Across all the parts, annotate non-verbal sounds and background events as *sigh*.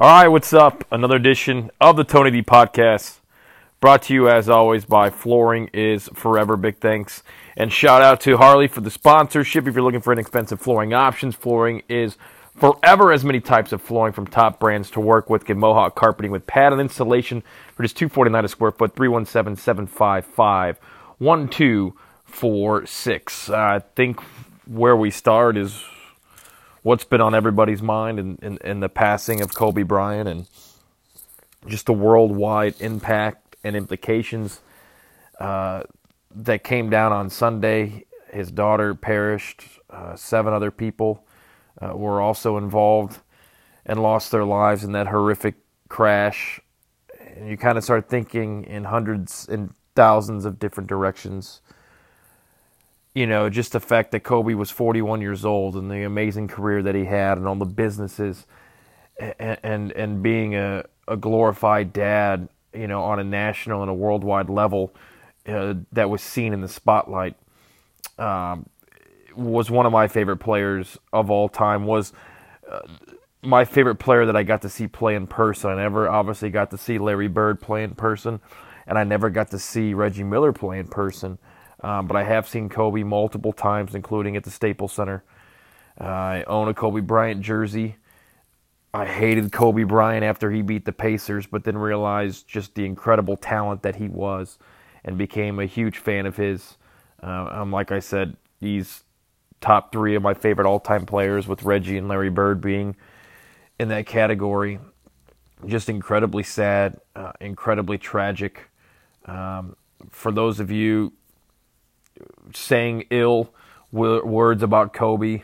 All right, what's up? Another edition of the Tony D Podcast, brought to you as always by Flooring is Forever. Big thanks and shout out to Harley for the sponsorship. If you're looking for inexpensive flooring options, Flooring is forever. As many types of flooring from top brands to work with. Get Mohawk carpeting with pad and installation for just 249 a square foot. 317-755-1246. I think where we start is what's been on everybody's mind and, in, in, the passing of Kobe Bryant and just the worldwide impact and implications uh, that came down on Sunday. His daughter perished, uh, seven other people uh, were also involved and lost their lives in that horrific crash. And you kind of start thinking in hundreds and thousands of different directions you know, just the fact that Kobe was 41 years old and the amazing career that he had and all the businesses and and, and being a, a glorified dad, you know, on a national and a worldwide level uh, that was seen in the spotlight um, was one of my favorite players of all time was uh, my favorite player that I got to see play in person. I never obviously got to see Larry Bird play in person and I never got to see Reggie Miller play in person. Um, but I have seen Kobe multiple times, including at the Staples Center. Uh, I own a Kobe Bryant jersey. I hated Kobe Bryant after he beat the Pacers, but then realized just the incredible talent that he was and became a huge fan of his. Uh, um, like I said, he's top three of my favorite all time players, with Reggie and Larry Bird being in that category. Just incredibly sad, uh, incredibly tragic. Um, for those of you saying ill words about Kobe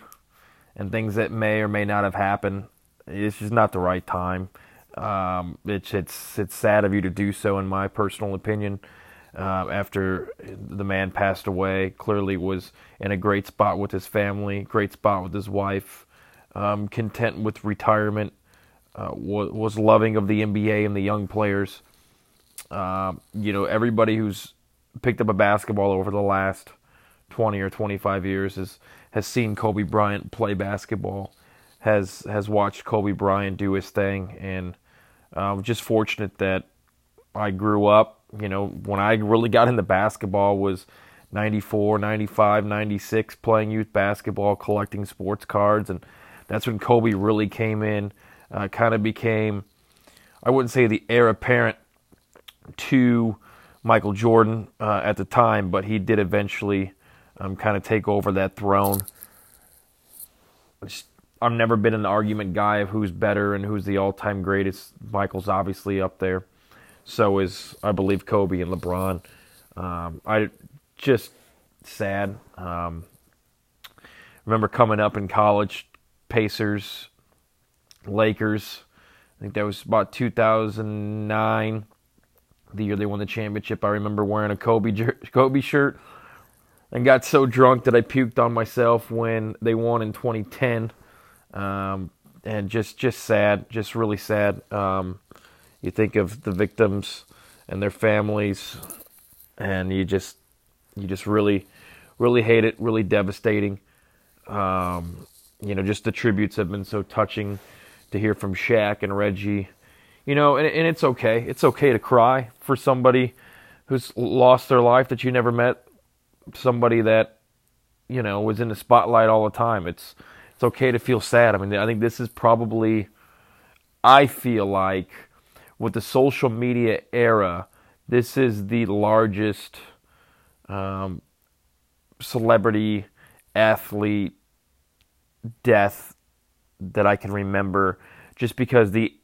and things that may or may not have happened. It's just not the right time. Um, it's it's it's sad of you to do so, in my personal opinion. Uh, after the man passed away, clearly was in a great spot with his family, great spot with his wife, um, content with retirement, uh, was, was loving of the NBA and the young players. Uh, you know, everybody who's picked up a basketball over the last 20 or 25 years has has seen Kobe Bryant play basketball, has has watched Kobe Bryant do his thing, and I'm um, just fortunate that I grew up. You know, when I really got into basketball was 94, 95, 96, playing youth basketball, collecting sports cards, and that's when Kobe really came in, uh, kind of became, I wouldn't say the heir apparent to Michael Jordan uh, at the time, but he did eventually um, kind of take over that throne. I've never been an argument guy of who's better and who's the all-time greatest. Michael's obviously up there. So is I believe Kobe and LeBron. Um, I just sad. Um, remember coming up in college, Pacers, Lakers. I think that was about 2009 the year they won the championship. I remember wearing a Kobe Kobe shirt and got so drunk that I puked on myself when they won in 2010. Um, and just just sad, just really sad. Um, you think of the victims and their families, and you just you just really really hate it, really devastating. Um, you know, just the tributes have been so touching to hear from Shaq and Reggie you know, and, and it's okay. It's okay to cry for somebody who's lost their life that you never met, somebody that you know was in the spotlight all the time. It's it's okay to feel sad. I mean, I think this is probably, I feel like, with the social media era, this is the largest um, celebrity athlete death that I can remember. Just because the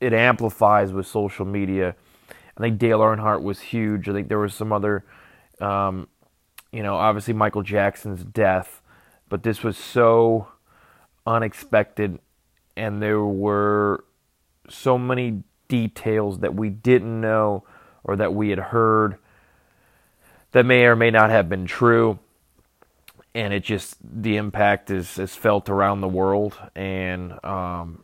it amplifies with social media. I think Dale Earnhardt was huge. I think there was some other, um, you know, obviously Michael Jackson's death, but this was so unexpected, and there were so many details that we didn't know or that we had heard that may or may not have been true. And it just the impact is is felt around the world, and um,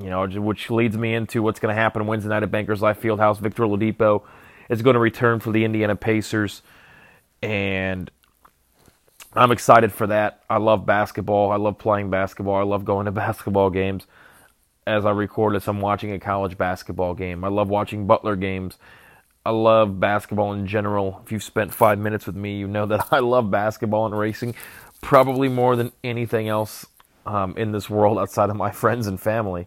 you know, which leads me into what's going to happen Wednesday night at Bankers Life Fieldhouse. Victor Oladipo is going to return for the Indiana Pacers, and I'm excited for that. I love basketball. I love playing basketball. I love going to *laughs* basketball games. as I record this, I'm watching a college basketball game. I love watching Butler games. I love basketball in general. If you've spent five minutes with me, you know that *laughs* I love basketball and racing probably more than anything else um, in this world outside of my *laughs* friends and family.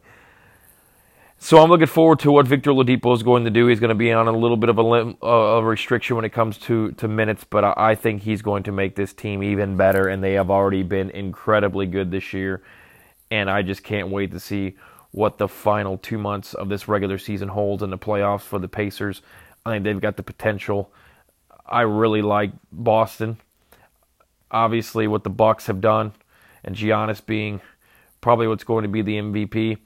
So I'm looking forward to what Victor Oladipo is going to do. He's going to be on a little bit of a, lim- uh, a restriction when it comes to, to minutes, but I, I think he's going to make this team even better, and they have already been incredibly good this year. And I just can't wait to see what the final two months of this regular season holds in the playoffs for the Pacers. I think they've got the potential. I really like Boston. Obviously, what the Bucks have done, and Giannis being probably what's going to be the MVP.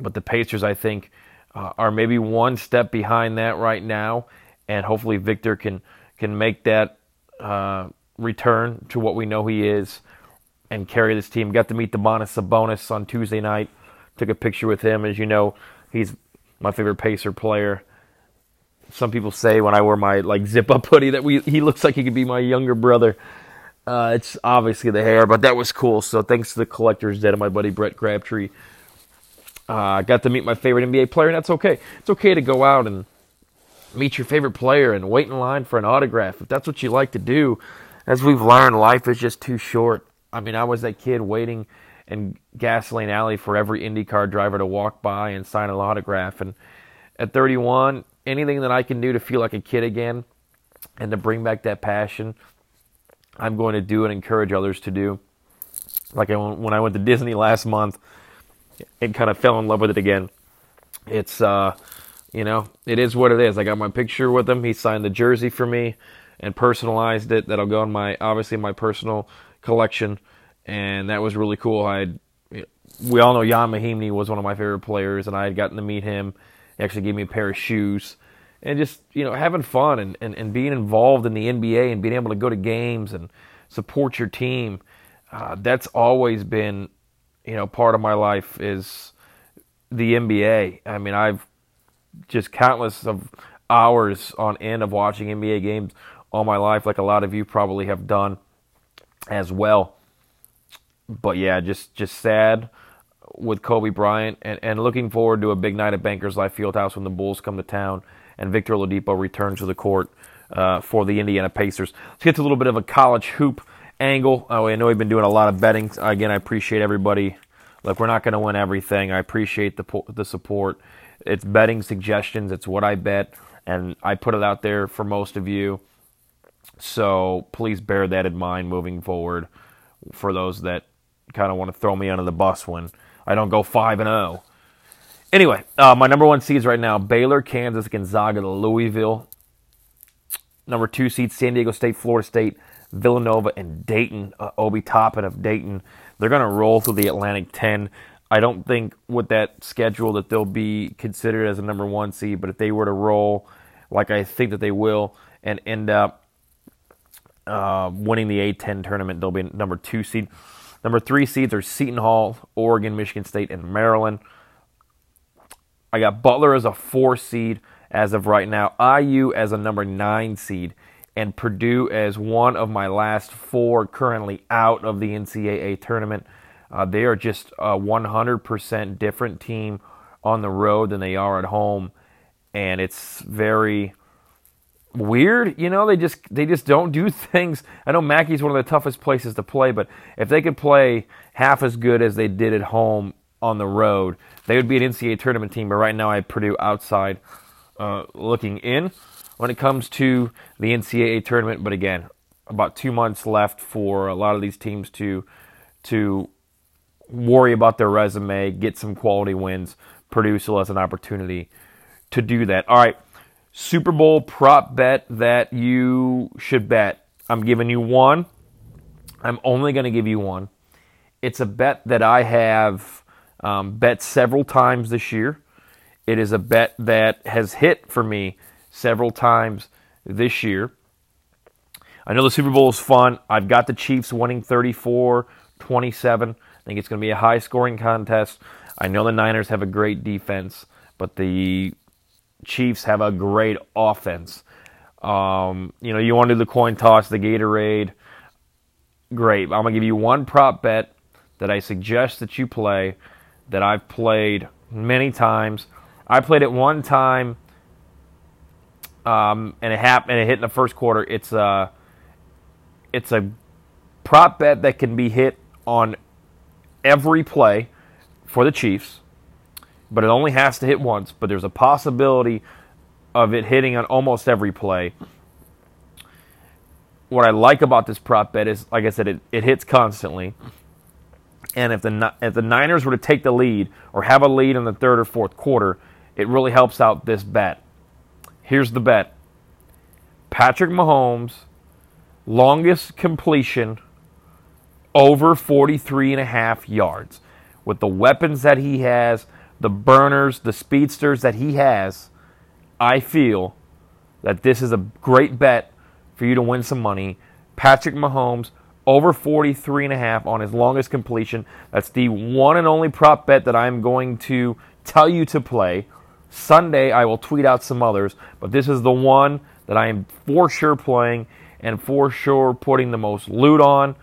But the Pacers, I think, uh, are maybe one step behind that right now, and hopefully Victor can can make that uh, return to what we know he is and carry this team. Got to meet the Domantas Sabonis on Tuesday night. Took a picture with him. As you know, he's my favorite Pacer player. Some people say when I wear my like zip up hoodie that we he looks like he could be my younger brother. Uh, it's obviously the hair, but that was cool. So thanks to the collector's den of my buddy Brett Crabtree. I uh, got to meet my favorite NBA player, and that's okay. It's okay to go out and meet your favorite player and wait in line for an autograph if that's what you like to do. As we've learned, life is just too short. I mean, I was that kid waiting in gasoline alley for every IndyCar driver to walk by and sign an autograph. And at 31, anything that I can do to feel like a kid again and to bring back that passion, I'm going to do and encourage others to do. Like I, when I went to Disney last month and kind of fell in love with it again. It's, uh, you know, it is what it is. I got my picture with him. He signed the jersey for me and personalized it. That'll go in my, obviously, my personal collection. And that was really cool. I we all know Ian Mahinmi was one of my favorite players, and I had gotten to meet him. He actually gave me a pair of shoes. And just, you know, having fun and, and, and being involved in the NBA and being able to go to games and support your team. Uh, that's always been you know, part of my life is the NBA. I mean, I've just countless of hours on end of watching NBA games all my life, like a lot of you probably have done as well. But yeah, just just sad with Kobe Bryant, and, and looking forward to a big night at Bankers Life Fieldhouse when the Bulls come to town and Victor Oladipo returns to the court uh, for the Indiana Pacers. Let's get to a little bit of a college hoop angle. Oh, I know we've been doing a lot of betting. Again, I appreciate everybody. Look, we're not going to win everything. I appreciate the the support. It's betting suggestions. It's what I bet, and I put it out there for most of you. So please bear that in mind moving forward. For those that kind of want to throw me under the bus when I don't go five and zero. Oh. Anyway, uh, my number one seeds right now: Baylor, Kansas, Gonzaga, Louisville. Number two seed: San Diego State, Florida State. Villanova and Dayton, uh, Obi Toppin of Dayton. They're going to roll through the Atlantic 10. I don't think with that schedule that they'll be considered as a number one seed, but if they were to roll like I think that they will and end up uh, winning the A10 tournament, they'll be a number two seed. Number three seeds are Seton Hall, Oregon, Michigan State, and Maryland. I got Butler as a four seed as of right now, IU as a number nine seed, and Purdue as one of my last four currently out of the NCAA tournament. Uh, they are just a 100% different team on the road than they are at home, and it's very weird. You know, they just they just don't do *laughs* things. I know Mackey's one of the toughest places to play, but if they could play half as good as they did at home on the road, they would be an NCAA tournament team. But right now, I have Purdue outside uh, looking in when it comes to the NCAA tournament. But again, about two months left for a lot of these teams to to worry about their resume, get some quality wins. Purdue still has an opportunity to do that. All right, Super Bowl prop bet that you should bet. I'm giving you one. I'm only going to give you one. It's a bet that I have um, bet several times this year. It is a bet that has hit for me several times this year. I know the Super Bowl is fun. I've got the Chiefs winning 34 27. I think it's going to be a high scoring contest. I know the Niners have a great defense, but the Chiefs have a great offense. Um, you know, you want to do the coin toss, the Gatorade. Great. I'm going to give you one prop bet that I suggest that you play that I've played many times. I played it one time, um, and it happened. It hit in the first quarter. It's a, it's a prop bet that can be hit on every play for the Chiefs, but it only has to hit once. But there's a possibility of it hitting on almost every play. What I like about this prop bet is, like I said, it, it hits constantly. And if the if the Niners were to take the lead or have a lead in the third or fourth quarter, it really helps out this bet. Here's the bet: Patrick Mahomes, longest completion over 43 and a half yards. With the weapons that he has, the burners, the speedsters that he has, I feel that this is a great bet for you to win some money. Patrick Mahomes over 43 and a half on his longest completion. That's the one and only prop bet that I'm going to tell you to play. Sunday I will tweet out some others, but this is the one that I am for sure playing and for sure putting the most loot on.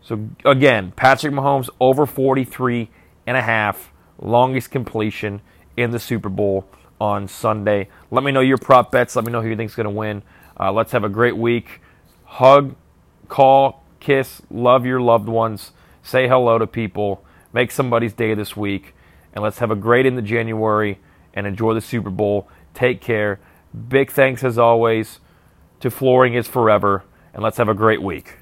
So again, Patrick Mahomes over 43 and a half, longest completion in the Super Bowl on Sunday. Let me know your prop bets. Let me know who you think is going to win. Uh, let's have a great week. Hug, call, kiss, love your loved ones. Say hello to people. Make somebody's day this week. And let's have a great end of January and enjoy the Super Bowl. Take care. Big thanks as always to Flooring is Forever. And let's have a great week.